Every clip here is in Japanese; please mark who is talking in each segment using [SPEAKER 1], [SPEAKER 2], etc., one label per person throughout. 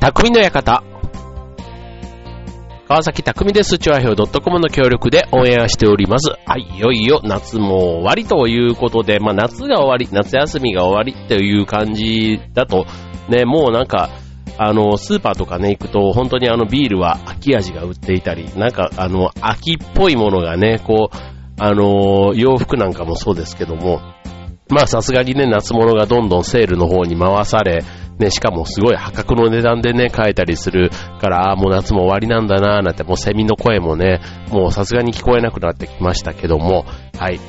[SPEAKER 1] 匠の館。川崎匠です。チュアヘオ .com の協力でオンエアしております。はい、いよいよ夏も終わりということで、まあ夏が終わり、夏休みが終わりっていう感じだと、ね、もうなんか、あの、スーパーとかね、行くと、本当にあのビールは秋味が売っていたり、なんかあの、秋っぽいものがね、こう、あの、洋服なんかもそうですけども、まあさすがにね、夏物がどんどんセールの方に回され、ね、しかもすごい破格の値段でね、買えたりするから、ああ、もう夏も終わりなんだなーなんて、もうセミの声もね、もうさすがに聞こえなくなってきましたけども、はい。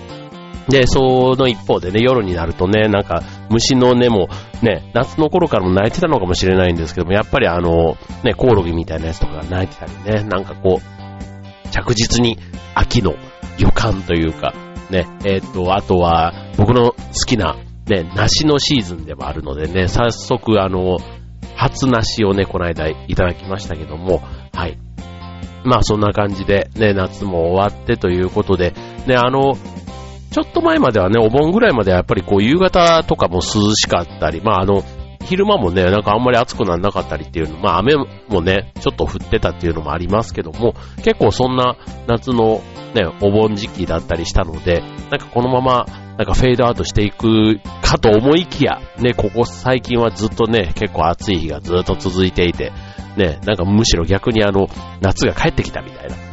[SPEAKER 1] で、その一方でね、夜になるとね、なんか虫の音もね、夏の頃からも鳴いてたのかもしれないんですけども、やっぱりあの、ね、コオロギみたいなやつとかが鳴いてたりね、なんかこう、着実に秋の予感というか、ね、えっ、と、あとは僕の好きなね、梨のシーズンでもあるのでね、早速あの、初梨をね、この間いただきましたけども、はい。まあそんな感じで、ね、夏も終わってということで、ね、あの、ちょっと前まではね、お盆ぐらいまではやっぱりこう夕方とかも涼しかったり、まああの、昼間もね、なんかあんまり暑くならなかったりっていうの、まあ雨もね、ちょっと降ってたっていうのもありますけども、結構そんな夏のね、お盆時期だったりしたので、なんかこのまま、なんかフェードアウトしていくかと思いきや、ね、ここ最近はずっとね、結構暑い日がずっと続いていて、ね、なんかむしろ逆にあの、夏が帰ってきたみたいな。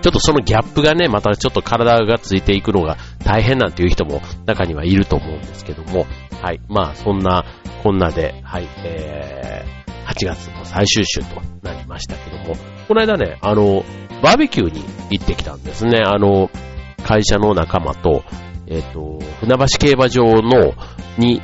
[SPEAKER 1] ちょっとそのギャップがね、またちょっと体がついていくのが大変なんていう人も中にはいると思うんですけども、はい。まあ、そんな、こんなで、はい、えー、8月の最終週となりましたけども、この間ね、あの、バーベキューに行ってきたんですね。あの、会社の仲間と、えっ、ー、と、船橋競馬場の、に、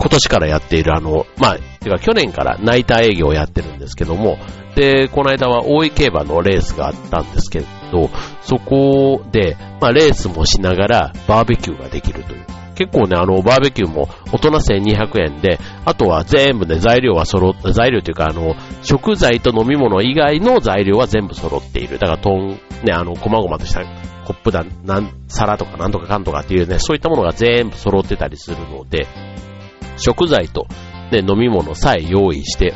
[SPEAKER 1] 今年からやっているあの、まあ、てか去年からナイター営業をやってるんですけども、で、この間は大井競馬のレースがあったんですけど、そこで、まあ、レースもしながらバーベキューができるという。結構ね、あの、バーベキューも大人1200円で、あとは全部ね、材料は揃っ、材料というか、あの、食材と飲み物以外の材料は全部揃っている。だから、トン、ね、あの、細々としたコップだ、なん、皿とかなんとかかんとかっていうね、そういったものが全部揃ってたりするので、食材と、ね、飲み物さえ用意して、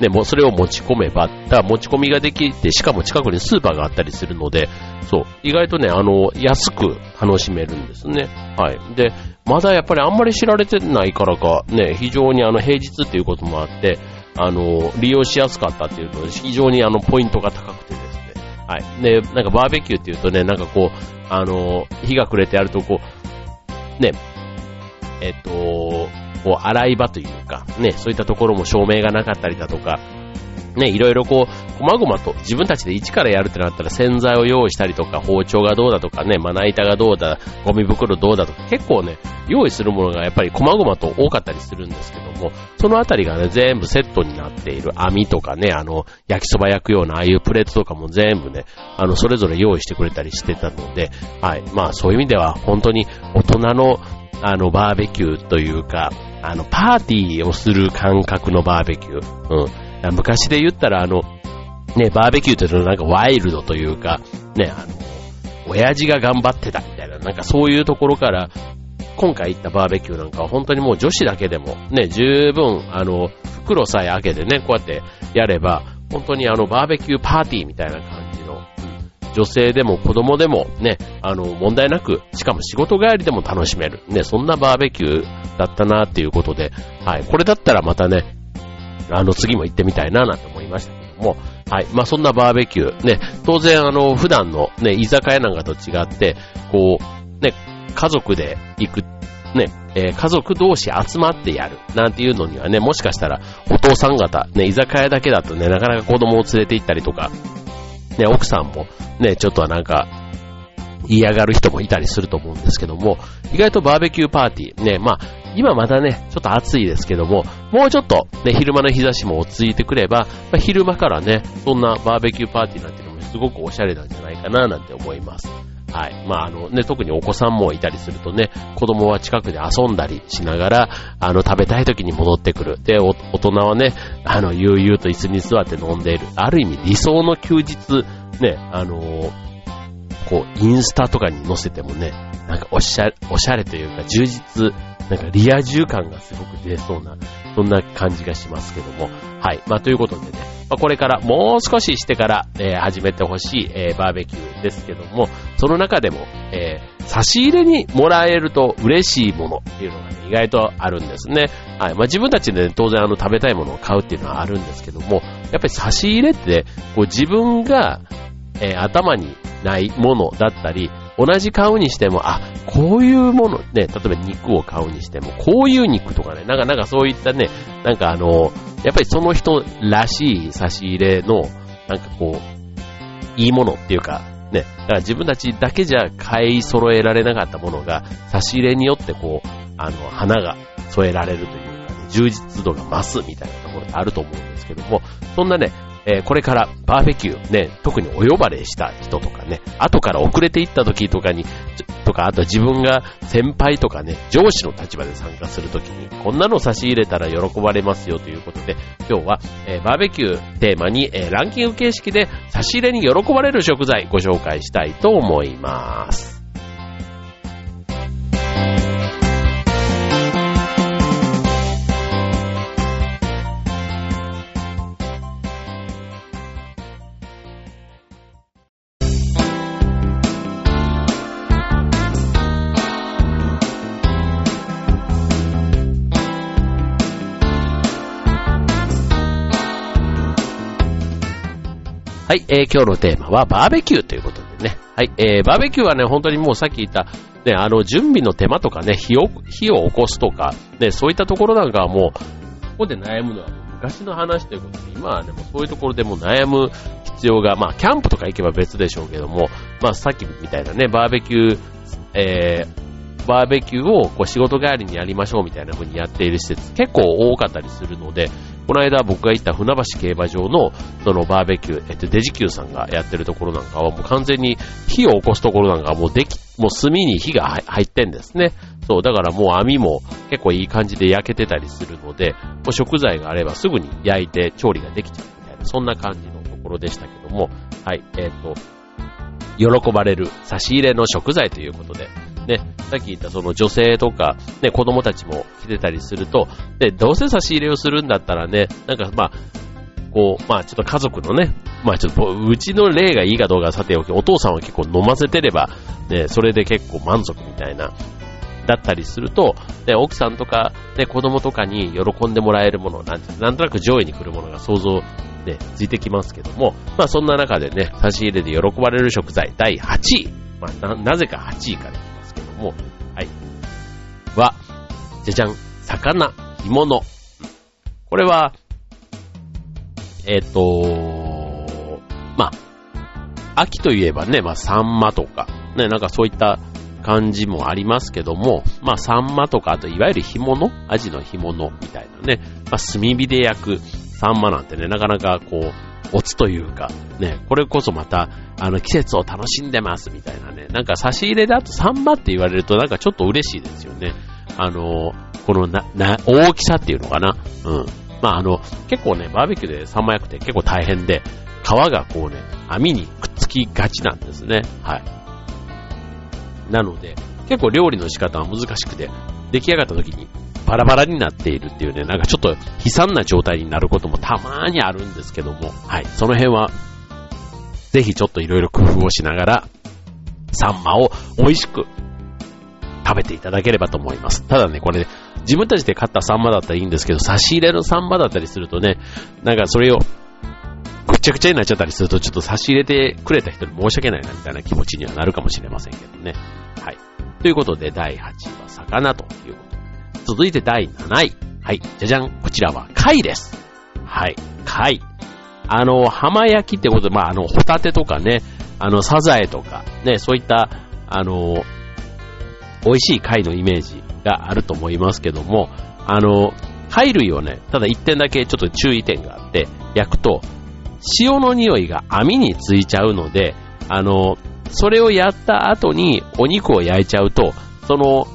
[SPEAKER 1] ね、もうそれを持ち込めば、だ持ち込みができて、しかも近くにスーパーがあったりするので、そう、意外とね、あの、安く楽しめるんですね。はい。で、まだやっぱりあんまり知られてないからか、ね、非常にあの、平日っていうこともあって、あの、利用しやすかったっていうので、非常にあの、ポイントが高くてですね。はい。で、なんかバーベキューっていうとね、なんかこう、あの、日が暮れてやるとこう、ね、えっと、こう、洗い場というか、ね、そういったところも照明がなかったりだとか、ね、いろいろこう、細々と自分たちで一からやるってなったら洗剤を用意したりとか、包丁がどうだとかね、まな板がどうだ、ゴミ袋どうだとか、結構ね、用意するものがやっぱり細々と多かったりするんですけども、そのあたりがね、全部セットになっている網とかね、あの、焼きそば焼くようなああいうプレートとかも全部ね、あの、それぞれ用意してくれたりしてたので、はい。まあそういう意味では本当に大人のあの、バーベキューというか、あの、パーティーをする感覚のバーベキュー。うん。昔で言ったら、あの、ね、バーベキューというのはなんかワイルドというか、ね、あの、親父が頑張ってたみたいな、なんかそういうところから、今回行ったバーベキューなんかは本当にもう女子だけでも、ね、十分、あの、袋さえ開けてね、こうやってやれば、本当にあの、バーベキューパーティーみたいな感じ、女性でも子供でもね、あの、問題なく、しかも仕事帰りでも楽しめる。ね、そんなバーベキューだったなっていうことで、はい、これだったらまたね、あの、次も行ってみたいななんて思いましたけども、はい。まあ、そんなバーベキュー。ね、当然あの、普段のね、居酒屋なんかと違って、こう、ね、家族で行く、ね、えー、家族同士集まってやる、なんていうのにはね、もしかしたら、お父さん方、ね、居酒屋だけだとね、なかなか子供を連れて行ったりとか、ね、奥さんもね、ちょっとはなんか、嫌がる人もいたりすると思うんですけども、意外とバーベキューパーティー、ね、まあ、今まだね、ちょっと暑いですけども、もうちょっとね、昼間の日差しも落ち着いてくれば、まあ、昼間からね、そんなバーベキューパーティーなんていうのもすごくおしゃれなんじゃないかななんて思います。はい。まあ、あのね、特にお子さんもいたりするとね、子供は近くで遊んだりしながら、あの、食べたい時に戻ってくる。で、大人はね、あの、悠々と椅子に座って飲んでいる。ある意味理想の休日、ね、あの、こう、インスタとかに載せてもね、なんかおしゃれ、おしゃれというか充実なんかリア充感がすごく出そうな、そんな感じがしますけども。はい。まあということでね、まあ、これからもう少ししてから、えー、始めてほしい、えー、バーベキューですけども、その中でも、えー、差し入れにもらえると嬉しいものっていうのが、ね、意外とあるんですね。はい。まあ自分たちで、ね、当然あの食べたいものを買うっていうのはあるんですけども、やっぱり差し入れって、こう自分が、え、頭にないものだったり、同じ買うにしても、あ、こういうもの、ね、例えば肉を買うにしても、こういう肉とかね、なんか、なんかそういったね、なんかあの、やっぱりその人らしい差し入れの、なんかこう、いいものっていうか、ね、だから自分たちだけじゃ買い揃えられなかったものが、差し入れによってこう、あの、花が添えられるというか、ね、充実度が増すみたいなところってあると思うんですけども、そんなね、えー、これからバーベキューね、特にお呼ばれした人とかね、後から遅れていった時とかに、とか、あと自分が先輩とかね、上司の立場で参加するときに、こんなの差し入れたら喜ばれますよということで、今日は、えー、バーベキューテーマに、えー、ランキング形式で差し入れに喜ばれる食材ご紹介したいと思います。えー、今日のテーマはバーベキューということでね。はい、えー、バーベキューはね、本当にもうさっき言った、ね、あの、準備の手間とかね、火を、火を起こすとか、ね、そういったところなんかはもう、ここで悩むのは昔の話ということで、今はね、もうそういうところでも悩む必要が、まあ、キャンプとか行けば別でしょうけども、まあ、さっきみたいなね、バーベキュー、えー、バーベキューをこう仕事帰りにやりましょうみたいな風にやっている施設結構多かったりするので、この間僕が行った船橋競馬場のそのバーベキュー、えっと、デジキューさんがやってるところなんかはもう完全に火を起こすところなんかはもうでき、もう炭に火が入ってんですね。そう、だからもう網も結構いい感じで焼けてたりするので、もう食材があればすぐに焼いて調理ができちゃうみたいな、そんな感じのところでしたけども、はい、えっ、と、喜ばれる差し入れの食材ということで、ね、さっき言ったその女性とか、ね、子供たちも来てたりすると、で、どうせ差し入れをするんだったらね、なんかまあ、こう、まあちょっと家族のね、まあちょっと、うちの例がいいかどうかさておき、お父さんは結構飲ませてれば、ね、それで結構満足みたいな、だったりすると、ね、奥さんとか、ね、子供とかに喜んでもらえるものなんて、なんとなく上位に来るものが想像でついてきますけども、まあそんな中でね、差し入れで喜ばれる食材第8位。まあな、なぜか8位からいきますけども、はい。は、じゃじゃん、魚、干物。これは、えっ、ー、と、まあ、秋といえばね、まあ、サンマとか、ね、なんかそういった感じもありますけども、まあ、サンマとか、あと、いわゆる干物アジの干物みたいなね、まあ、炭火で焼くサンマなんてね、なかなかこう、オツというか、ね、これこそまた、あの、季節を楽しんでますみたいなね、なんか差し入れであとサンマって言われるとなんかちょっと嬉しいですよね。あの、このな、な、大きさっていうのかな。うん。まああの、結構ね、バーベキューでサンマ焼くて結構大変で、皮がこうね、網にくっつきがちなんですね。はい。なので、結構料理の仕方は難しくて、出来上がった時にバラバラになっているっていうね、なんかちょっと悲惨な状態になることもたまーにあるんですけども、はい、その辺は、ぜひちょっといろいろ工夫をしながら、サンマを美味しく食べていただければと思います。ただね、これ、自分たちで買ったサンマだったらいいんですけど、差し入れのサンマだったりするとね、なんかそれをぐちゃぐちゃになっちゃったりすると、ちょっと差し入れてくれた人に申し訳ないなみたいな気持ちにはなるかもしれませんけどね。はい。ということで、第8位は魚ということ続いて第7位。はい。じゃじゃん。こちらは貝です。はい。貝。あの、浜焼きってことで、まあ、あの、ホタテとかね、あの、サザエとか、ね、そういった、あの、美味しい貝のイメージがあると思いますけども、あの、貝類をね、ただ一点だけちょっと注意点があって、焼くと、塩の匂いが網についちゃうので、あの、それをやった後にお肉を焼いちゃうと、その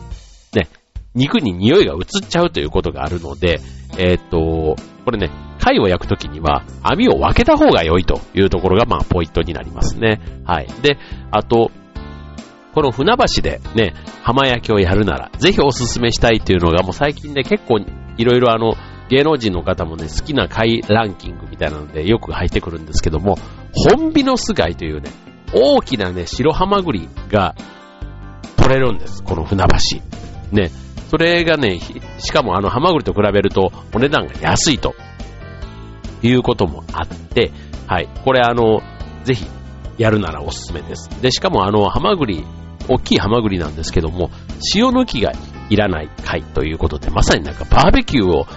[SPEAKER 1] ね肉に匂いが移っちゃうということがあるので、えー、っと、これね、貝を焼くときには網を分けた方が良いというところがまあポイントになりますね。はい。で、あと、この船橋でね、浜焼きをやるなら、ぜひおすすめしたいっていうのが、もう最近ね、結構いろいろあの、芸能人の方もね、好きな貝ランキングみたいなのでよく入ってくるんですけども、本美の巣貝というね、大きなね、白ハマグリが取れるんです。この船橋。ね。それがね、しかもあのハマグリと比べるとお値段が安いということもあって、はい。これあの、ぜひやるならおすすめです。で、しかもあの、ハマグリ、大きいハマグリなんですけども、塩抜きがいらない貝ということで、まさになんかバーベキューを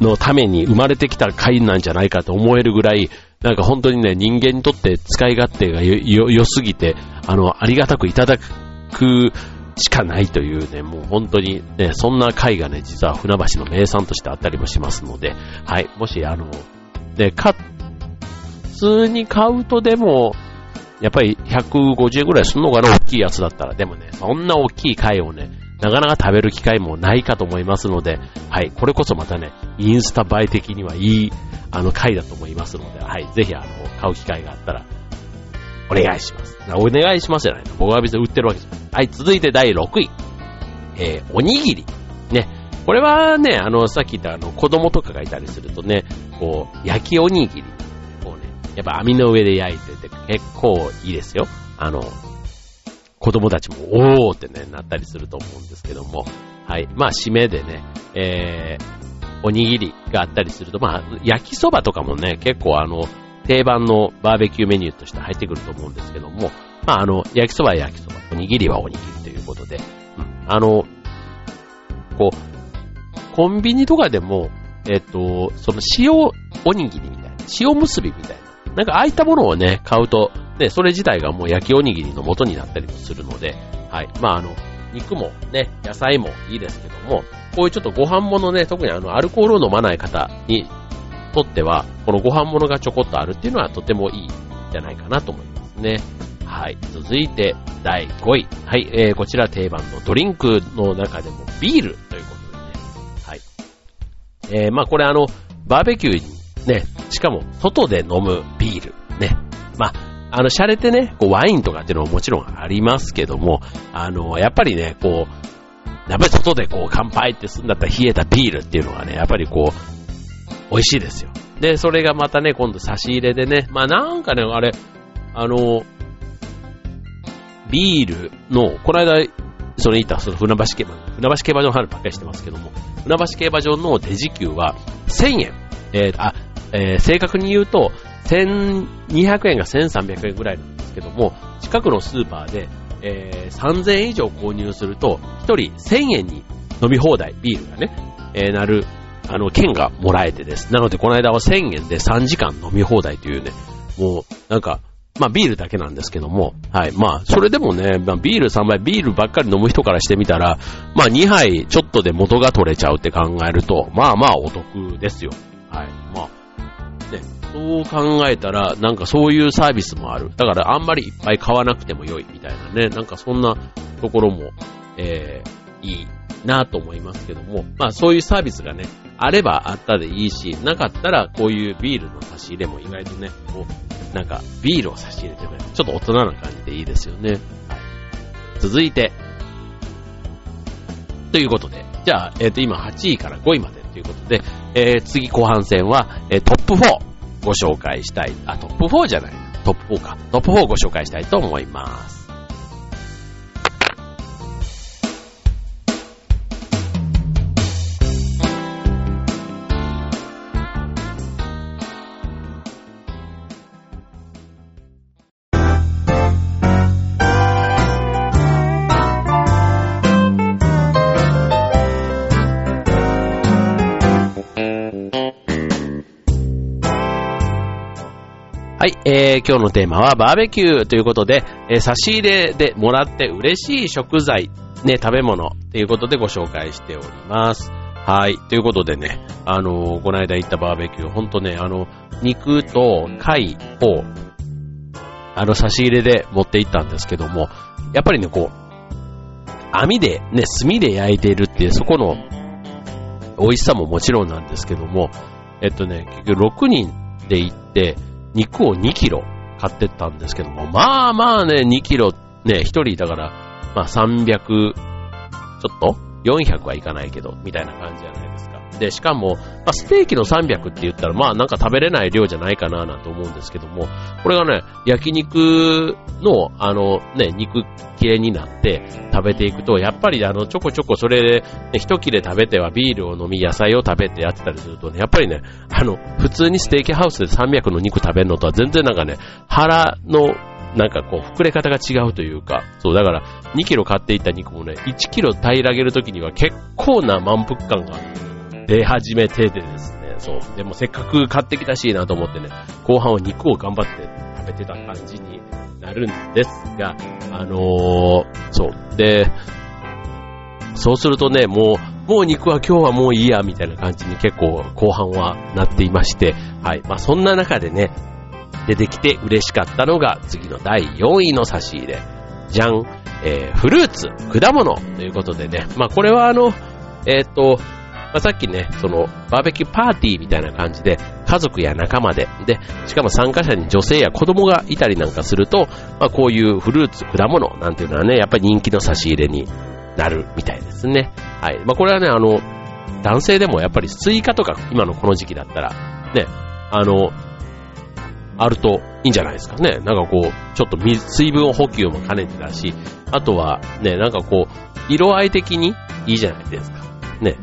[SPEAKER 1] のために生まれてきた貝なんじゃないかと思えるぐらい、なんか本当にね、人間にとって使い勝手が良すぎて、あの、ありがたくいただくしかないというね、もう本当にね、そんな貝がね、実は船橋の名産としてあったりもしますので、はい、もしあの、ね、か、普通に買うとでも、やっぱり150円ぐらいすんのかな、大きいやつだったら。でもね、そんな大きい貝をね、なかなか食べる機会もないかと思いますので、はい、これこそまたね、インスタ映え的にはいい、あの、回だと思いますので、はい、ぜひあの、買う機会があったら、お願いします。お願いしますじゃないの。僕は別に売ってるわけじゃない。はい、続いて第6位。えー、おにぎり。ね。これはね、あの、さっき言ったあの、子供とかがいたりするとね、こう、焼きおにぎり。こうね、やっぱ網の上で焼いてて結構いいですよ。あの、子供たちも、おーってね、なったりすると思うんですけども、はい。まあ、締めでね、えー、おにぎりがあったりすると、まあ、焼きそばとかもね、結構あの、定番のバーベキューメニューとして入ってくると思うんですけども、まあ、あの、焼きそばは焼きそば、おにぎりはおにぎりということで、うん、あの、こう、コンビニとかでも、えっと、その塩おにぎりみたいな、塩結びみたいな、なんかああいったものをね、買うと、で、それ自体がもう焼きおにぎりの元になったりもするので、はい。まあ、あの、肉もね、野菜もいいですけども、こういうちょっとご飯物ね、特にあの、アルコールを飲まない方にとっては、このご飯物がちょこっとあるっていうのはとてもいいんじゃないかなと思いますね。はい。続いて、第5位。はい。えー、こちら定番のドリンクの中でもビールということでね。はい。えー、まあこれあの、バーベキューね、しかも外で飲むビール。ね。まあ、あの、洒落てね、こう、ワインとかっていうのももちろんありますけども、あの、やっぱりね、こう、やっぱり外でこう、乾杯ってすんだったら冷えたビールっていうのがね、やっぱりこう、美味しいですよ。で、それがまたね、今度差し入れでね、まあなんかね、あれ、あの、ビールの、この間、それにいた、その船橋競馬、船橋競馬場の話ばっかりしてますけども、船橋競馬場のデジ給は1000円。えー、あ、えー、正確に言うと、1200円が1300円ぐらいなんですけども、近くのスーパーで、えー、3000円以上購入すると、1人1000円に飲み放題、ビールがね、えー、なる、あの、券がもらえてです。なので、この間は1000円で3時間飲み放題というね、もう、なんか、まあビールだけなんですけども、はい。まあ、それでもね、まあ、ビール3杯、ビールばっかり飲む人からしてみたら、まあ2杯ちょっとで元が取れちゃうって考えると、まあまあお得ですよ。はい。まあ、ね、そう考えたら、なんかそういうサービスもある。だからあんまりいっぱい買わなくても良いみたいなね。なんかそんなところも、えー、いいなと思いますけども。まあそういうサービスがね、あればあったでいいし、なかったらこういうビールの差し入れも意外とね、こう、なんかビールを差し入れてもちょっと大人な感じでいいですよね。はい。続いて、ということで、じゃあ、えっ、ー、と今8位から5位までということで、えー、次後半戦は、えー、トップ4。ご紹介したい。あ、トップ4じゃない。トップ4か。トップ4ご紹介したいと思います。はい、えー、今日のテーマはバーベキューということで、えー、差し入れでもらって嬉しい食材、ね、食べ物ということでご紹介しております。はい。ということでね、あのー、この間行ったバーベキュー、ほんとね、あの、肉と貝を、あの、差し入れで持って行ったんですけども、やっぱりね、こう、網で、ね、炭で焼いているっていう、そこの美味しさももちろんなんですけども、えっとね、結局6人で行って、肉を2キロ買ってったんですけども、まあまあね、2キロね、1人だから、まあ300、ちょっと ?400 はいかないけど、みたいな感じじゃないですか。で、しかも、まあ、ステーキの300って言ったら、まあなんか食べれない量じゃないかななんて思うんですけども、これがね、焼肉の、あのね、肉系になって食べていくと、やっぱりあの、ちょこちょこそれで、ね、一切れ食べてはビールを飲み、野菜を食べてやってたりするとね、やっぱりね、あの、普通にステーキハウスで300の肉食べるのとは全然なんかね、腹のなんかこう、膨れ方が違うというか、そう、だから2キロ買っていった肉もね、1キロ平らげるときには結構な満腹感が出始めててですね、そう。でもせっかく買ってきたしなと思ってね、後半は肉を頑張って食べてた感じになるんですが、あのー、そう。で、そうするとね、もう、もう肉は今日はもういいや、みたいな感じに結構後半はなっていまして、はい。まあそんな中でね、出てきて嬉しかったのが次の第4位の差し入れ。じゃん。えー、フルーツ、果物ということでね。まあこれはあの、えっ、ー、と、まあ、さっきね、その、バーベキューパーティーみたいな感じで、家族や仲間で、で、しかも参加者に女性や子供がいたりなんかすると、まあ、こういうフルーツ、果物なんていうのはね、やっぱり人気の差し入れになるみたいですね。はい。まあ、これはね、あの、男性でもやっぱりスイカとか、今のこの時期だったら、ね、あの、あるといいんじゃないですかね。なんかこう、ちょっと水分補給も兼ねてだし、あとはね、なんかこう、色合い的にいいじゃないですか。ね。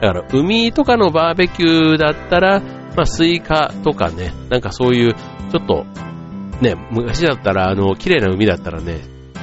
[SPEAKER 1] だから、海とかのバーベキューだったら、まあ、スイカとかね、なんかそういう、ちょっと、ね、昔だったら、あの、綺麗な海だったらね、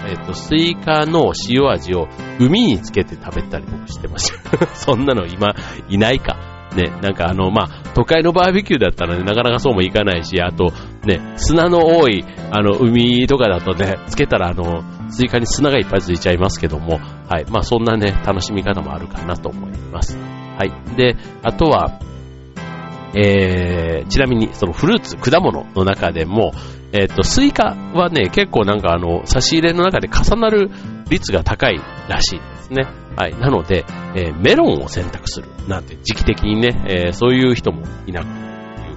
[SPEAKER 1] えっ、と、スイカの塩味を海につけて食べたり僕してました。そんなの今、いないか。ね、なんかあの、まあ、都会のバーベキューだったらね、なかなかそうもいかないし、あと、ね、砂の多い、あの、海とかだとね、つけたらあの、スイカに砂がいっぱいついちゃいますけども、はい。まあ、そんなね、楽しみ方もあるかなと思います。はい。で、あとは、えー、ちなみに、そのフルーツ、果物の中でも、えっ、ー、と、スイカはね、結構なんかあの、差し入れの中で重なる率が高いらしいですね。はい。なので、えー、メロンを選択する。なんて、時期的にね、えー、そういう人もいなく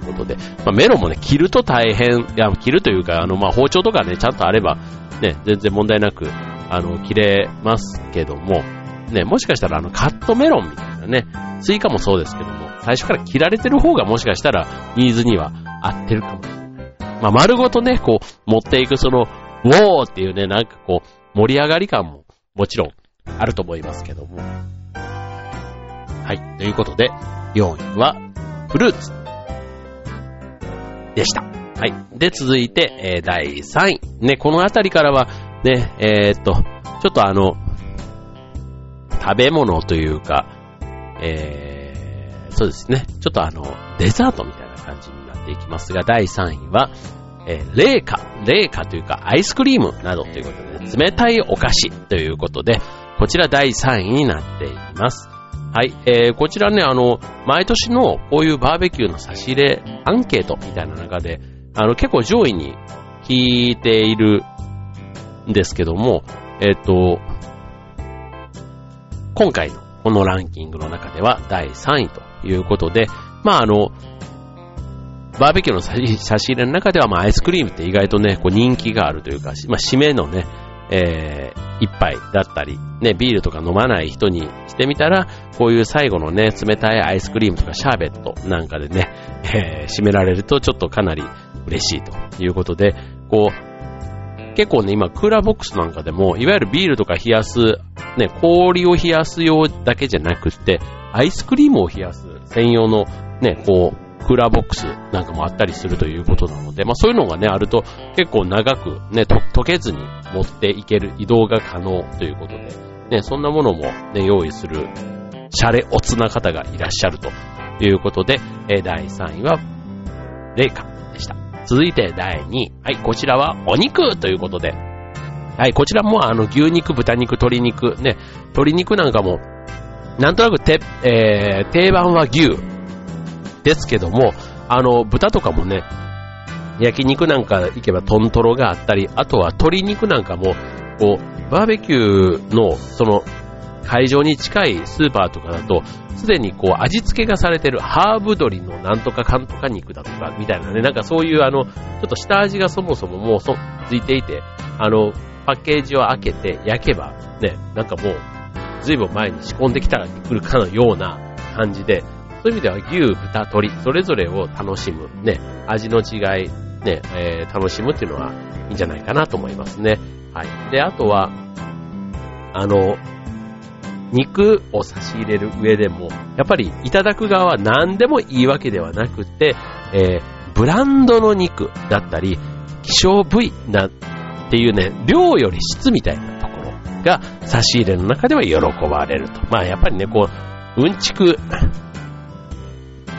[SPEAKER 1] ことで、まあ、メロンもね、切ると大変、いや、切るというか、あの、まあ、包丁とかね、ちゃんとあれば、ね、全然問題なく、あの、切れますけども、ね、もしかしたらあの、カットメロンみたいなね、スイカもそうですけども、最初から切られてる方がもしかしたらニーズには合ってるかもしれない。まあ、丸ごとね、こう、持っていくその、ウォーっていうね、なんかこう、盛り上がり感ももちろんあると思いますけども。はい。ということで、4位は、フルーツ。でした。はい。で、続いて、えー、第3位。ね、このあたりからは、ね、えー、っと、ちょっとあの、食べ物というか、えー、そうですね。ちょっとあの、デザートみたいな感じになっていきますが、第3位は、えー、冷夏、冷夏というかアイスクリームなどということで、冷たいお菓子ということで、こちら第3位になっています。はい、えー、こちらね、あの、毎年のこういうバーベキューの差し入れアンケートみたいな中で、あの、結構上位に聞いているんですけども、えっ、ー、と、今回のこのランキングの中では第3位ということで、まああの、バーベキューの差し入れの中では、まあ、アイスクリームって意外とね、こう人気があるというか、まあ、締めのね、えー、一杯だったり、ね、ビールとか飲まない人にしてみたら、こういう最後のね、冷たいアイスクリームとかシャーベットなんかでね、えー、締められるとちょっとかなり嬉しいということで、こう、結構ね、今、クーラーボックスなんかでも、いわゆるビールとか冷やす、ね、氷を冷やす用だけじゃなくって、アイスクリームを冷やす専用のね、こう、クーラーボックスなんかもあったりするということなので、まあそういうのがね、あると結構長くね、溶けずに持っていける移動が可能ということで、ね、そんなものもね、用意する、シャレオツな方がいらっしゃるということで、え第3位は、レイカでした。続いて第2位。はい、こちらはお肉ということで、はい、こちらもあの牛肉、豚肉、鶏肉、ね、鶏肉なんかも、なんとなくて、えー、定番は牛ですけども、あの、豚とかもね、焼肉なんか行けばトントロがあったり、あとは鶏肉なんかも、こう、バーベキューの、その、会場に近いスーパーとかだと、すでにこう味付けがされてるハーブ鶏のなんとかかんとか肉だとか、みたいなね、なんかそういうあの、ちょっと下味がそもそももうそついていて、あの、パッケージを開けて焼けば、ね、なんかもう、ずいぶん前に仕込んできたら来るかのような感じで、そういう意味では牛、豚、鶏、それぞれを楽しむ、ね、味の違い、ね、えー、楽しむっていうのはいいんじゃないかなと思いますね。はい。で、あとは、あの、肉を差し入れる上でも、やっぱりいただく側は何でもいいわけではなくて、えー、ブランドの肉だったり、希少部位なっていうね、量より質みたいなところが差し入れの中では喜ばれると。まあやっぱりね、こう、うんちく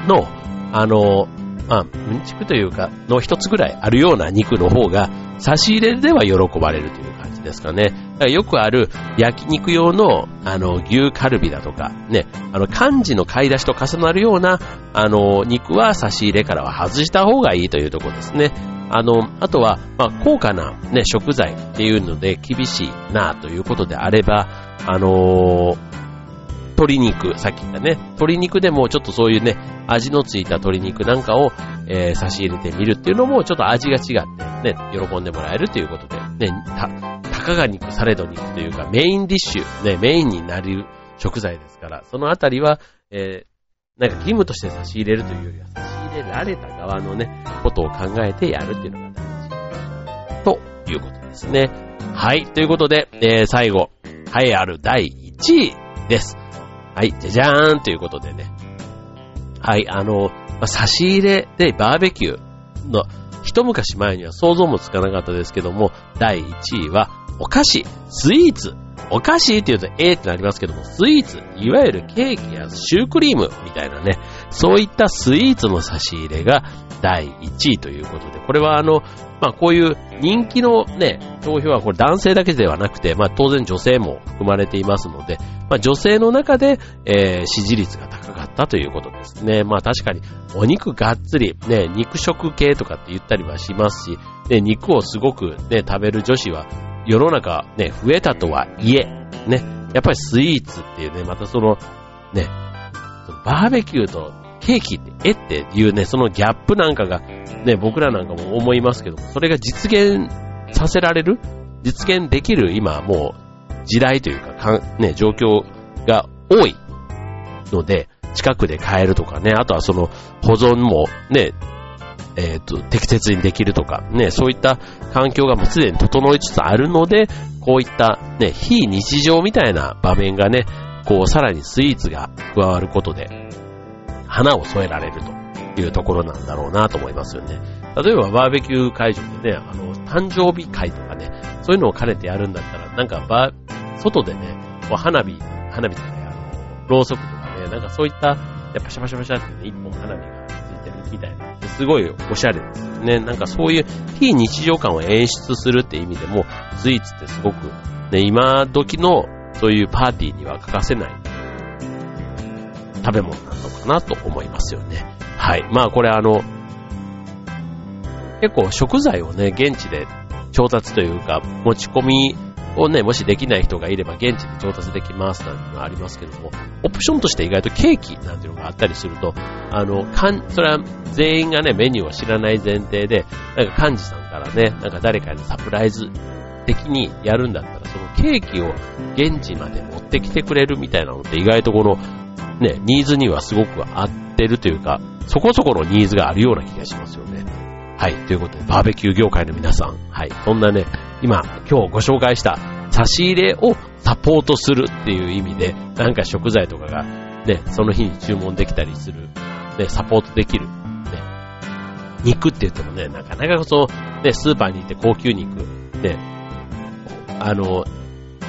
[SPEAKER 1] の、あの、まあ、うんちくというか、の一つぐらいあるような肉の方が、差し入れでは喜ばれるという感じですかね。かよくある焼肉用の、あの、牛カルビだとか、ね、あの、漢字の買い出しと重なるような、あの、肉は差し入れからは外した方がいいというところですね。あの、あとは、まあ、高価なね、食材っていうので厳しいなということであれば、あのー、鶏肉、さっき言ったね、鶏肉でもちょっとそういうね、味のついた鶏肉なんかを、えー、差し入れてみるっていうのもちょっと味が違ってね、喜んでもらえるということで、ね、た、たかが肉、されど肉というかメインディッシュ、ね、メインになる食材ですから、そのあたりは、えー、なんか義務として差し入れるというよりは、差し入れられた側のね、ことを考えてやるっていうのが大事。ということですね。はい。ということで、えー、最後、栄えある第1位です。はい。じゃじゃーんということでね。はい。あの、ま、差し入れでバーベキューの一昔前には想像もつかなかったですけども、第1位はお菓子、スイーツ。お菓子って言うとえーってなりますけども、スイーツ、いわゆるケーキやシュークリームみたいなね、そういったスイーツの差し入れが第1位ということで、これはあの、まあこういう人気のね、投票はこれ男性だけではなくて、まあ当然女性も含まれていますので、まあ女性の中で、えー、支持率が高かったということですね。まあ確かにお肉がっつり、ね、肉食系とかって言ったりはしますし、ね、肉をすごくね、食べる女子は世の中ね、増えたとはいえ、ね、やっぱりスイーツっていうね、またその、ね、バーベキューとケーキってえっていうね、そのギャップなんかが、ね、僕らなんかも思いますけど、それが実現させられる実現できる今もう時代というか、かね、状況が多いので、近くで買えるとかね、あとはその保存もね、えっ、ー、と、適切にできるとか、ね、そういった環境がもうすでに整いつつあるので、こういったね、非日常みたいな場面がね、こうさらにスイーツが加わることで、花を添えられるというところなんだろうなと思いますよね。例えばバーベキュー会場でね、あの、誕生日会とかね、そういうのを兼ねてやるんだったら、なんかバ、外でね、こう花火、花火とかね、あの、ろうそくとかね、なんかそういった、やっぱシャバシャバシャってね、一本花火がついてるみたいな、すごいおしゃれですよね。なんかそういう非日常感を演出するって意味でも、スイーツってすごく、ね、今時のそういうパーティーには欠かせない食べ物なのなと思いますよね。はい。まあこれあの、結構食材をね、現地で調達というか、持ち込みをね、もしできない人がいれば現地で調達できますなんていうのはありますけども、オプションとして意外とケーキなんていうのがあったりすると、あの、かん、それは全員がね、メニューを知らない前提で、なんか幹事さんからね、なんか誰かにサプライズ的にやるんだったら、そのケーキを現地まで持ってきてくれるみたいなのって意外とこの、ね、ニーズにはすごく合ってるというか、そこそこのニーズがあるような気がしますよね。はい。ということで、バーベキュー業界の皆さん、はい。そんなね、今、今日ご紹介した差し入れをサポートするっていう意味で、なんか食材とかが、ね、その日に注文できたりする、ね、サポートできる、ね、肉って言ってもね、なかなかその、ね、スーパーに行って高級肉、ね、あの、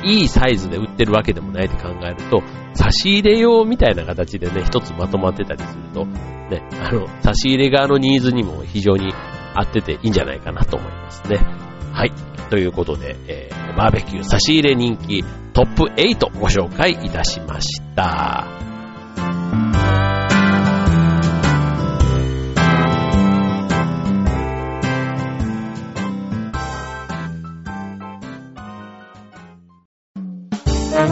[SPEAKER 1] いいサイズで売ってるわけでもないって考えると、差し入れ用みたいな形でね、一つまとまってたりすると、ね、あの、差し入れ側のニーズにも非常に合ってていいんじゃないかなと思いますね。はい。ということで、えー、バーベキュー差し入れ人気トップ8ご紹介いたしました。は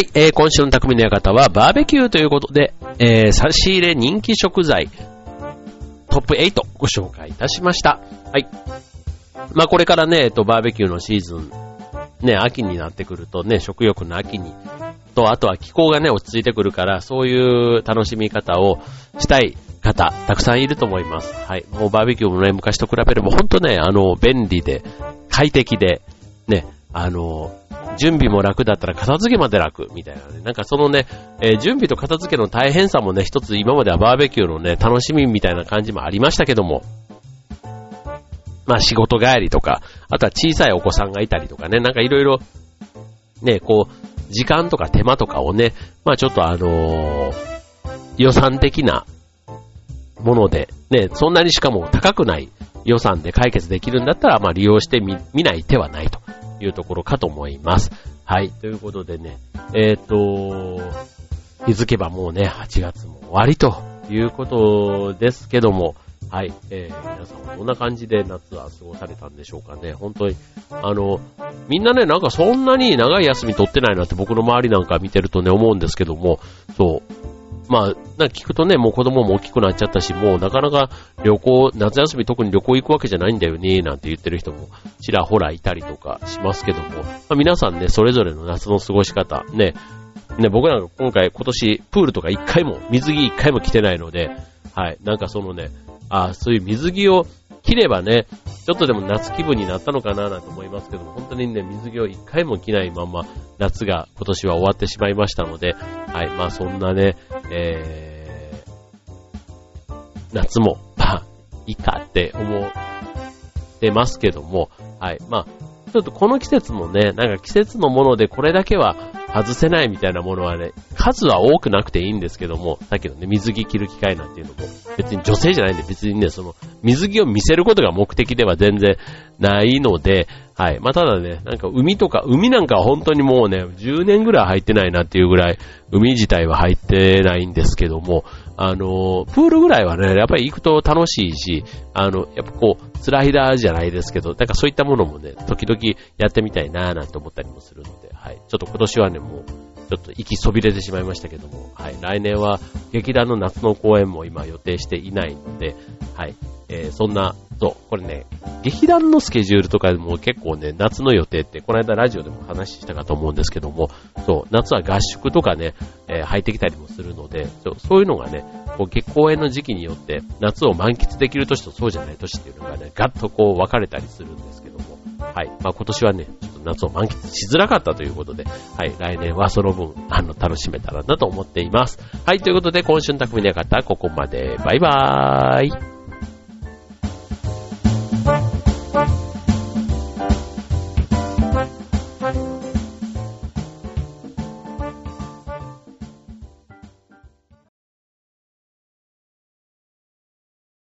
[SPEAKER 1] い、えー、今週の匠の館はバーベキューということで、えー、差し入れ人気食材、トップ8ご紹介いたしました。はい。まあこれからね、えっと、バーベキューのシーズン、ね、秋になってくるとね、食欲の秋に、と、あとは気候がね、落ち着いてくるから、そういう楽しみ方をしたい方、たくさんいると思います。はい。もうバーベキューもね、昔と比べれば、ほんとね、あの、便利で、快適で、ね、あの、準備も楽だったら片付けまで楽、みたいなね。なんかそのね、えー、準備と片付けの大変さもね、一つ今まではバーベキューのね、楽しみみたいな感じもありましたけども、まあ仕事帰りとか、あとは小さいお子さんがいたりとかね、なんかいろいろ、ね、こう、時間とか手間とかをね、まあちょっとあのー、予算的なもので、ね、そんなにしかも高くない予算で解決できるんだったら、まあ利用してみ、見ない手はないというところかと思います。はい、ということでね、えっ、ー、と、気づけばもうね、8月も終わりということですけども、はい。えー、皆さんはどんな感じで夏は過ごされたんでしょうかね。本当に、あの、みんなね、なんかそんなに長い休み取ってないなって僕の周りなんか見てるとね、思うんですけども、そう。まあ、なんか聞くとね、もう子供も大きくなっちゃったし、もうなかなか旅行、夏休み特に旅行行くわけじゃないんだよね、なんて言ってる人もちらほらいたりとかしますけども、まあ、皆さんね、それぞれの夏の過ごし方、ね、ね、僕なんか今回今年プールとか一回も、水着一回も着てないので、はい、なんかそのね、あそういう水着を着ればね、ちょっとでも夏気分になったのかななんて思いますけども、本当にね、水着を一回も着ないまま夏が今年は終わってしまいましたので、はい、まあそんなね、えー、夏も、まあ、いいかって思ってますけども、はい、まあ、ちょっとこの季節もね、なんか季節のものでこれだけは外せないみたいなものはね、数は多くなくていいんですけども、だけどね、水着着る機会なんていうのも、別に女性じゃないんで別にね、その、水着を見せることが目的では全然ないので、はい。まあ、ただね、なんか海とか、海なんかは本当にもうね、10年ぐらい入ってないなっていうぐらい、海自体は入ってないんですけども、あの、プールぐらいはね、やっぱり行くと楽しいし、あの、やっぱこう、スライダーじゃないですけど、なんかそういったものもね、時々やってみたいなぁなんて思ったりもするので、はい。ちょっと今年はね、もう、ちょっと息そびれてしまいましたけども、はい。来年は劇団の夏の公演も今予定していないので、はい。えー、そんな、そう、これね、劇団のスケジュールとかでも結構ね、夏の予定って、この間ラジオでも話したかと思うんですけども、そう、夏は合宿とかね、えー、入ってきたりもするので、そうそういうのがね、こう、公演の時期によって、夏を満喫できる年とそうじゃない年っていうのがね、ガッとこう分かれたりするんですけども、はい。まあ、今年はね、ちょっと夏を満喫しづらかったということで、はい。来年はその分、あの、楽しめたらなと思っています。はい。ということで、今週の匠の館、ここまで。バイバーイ。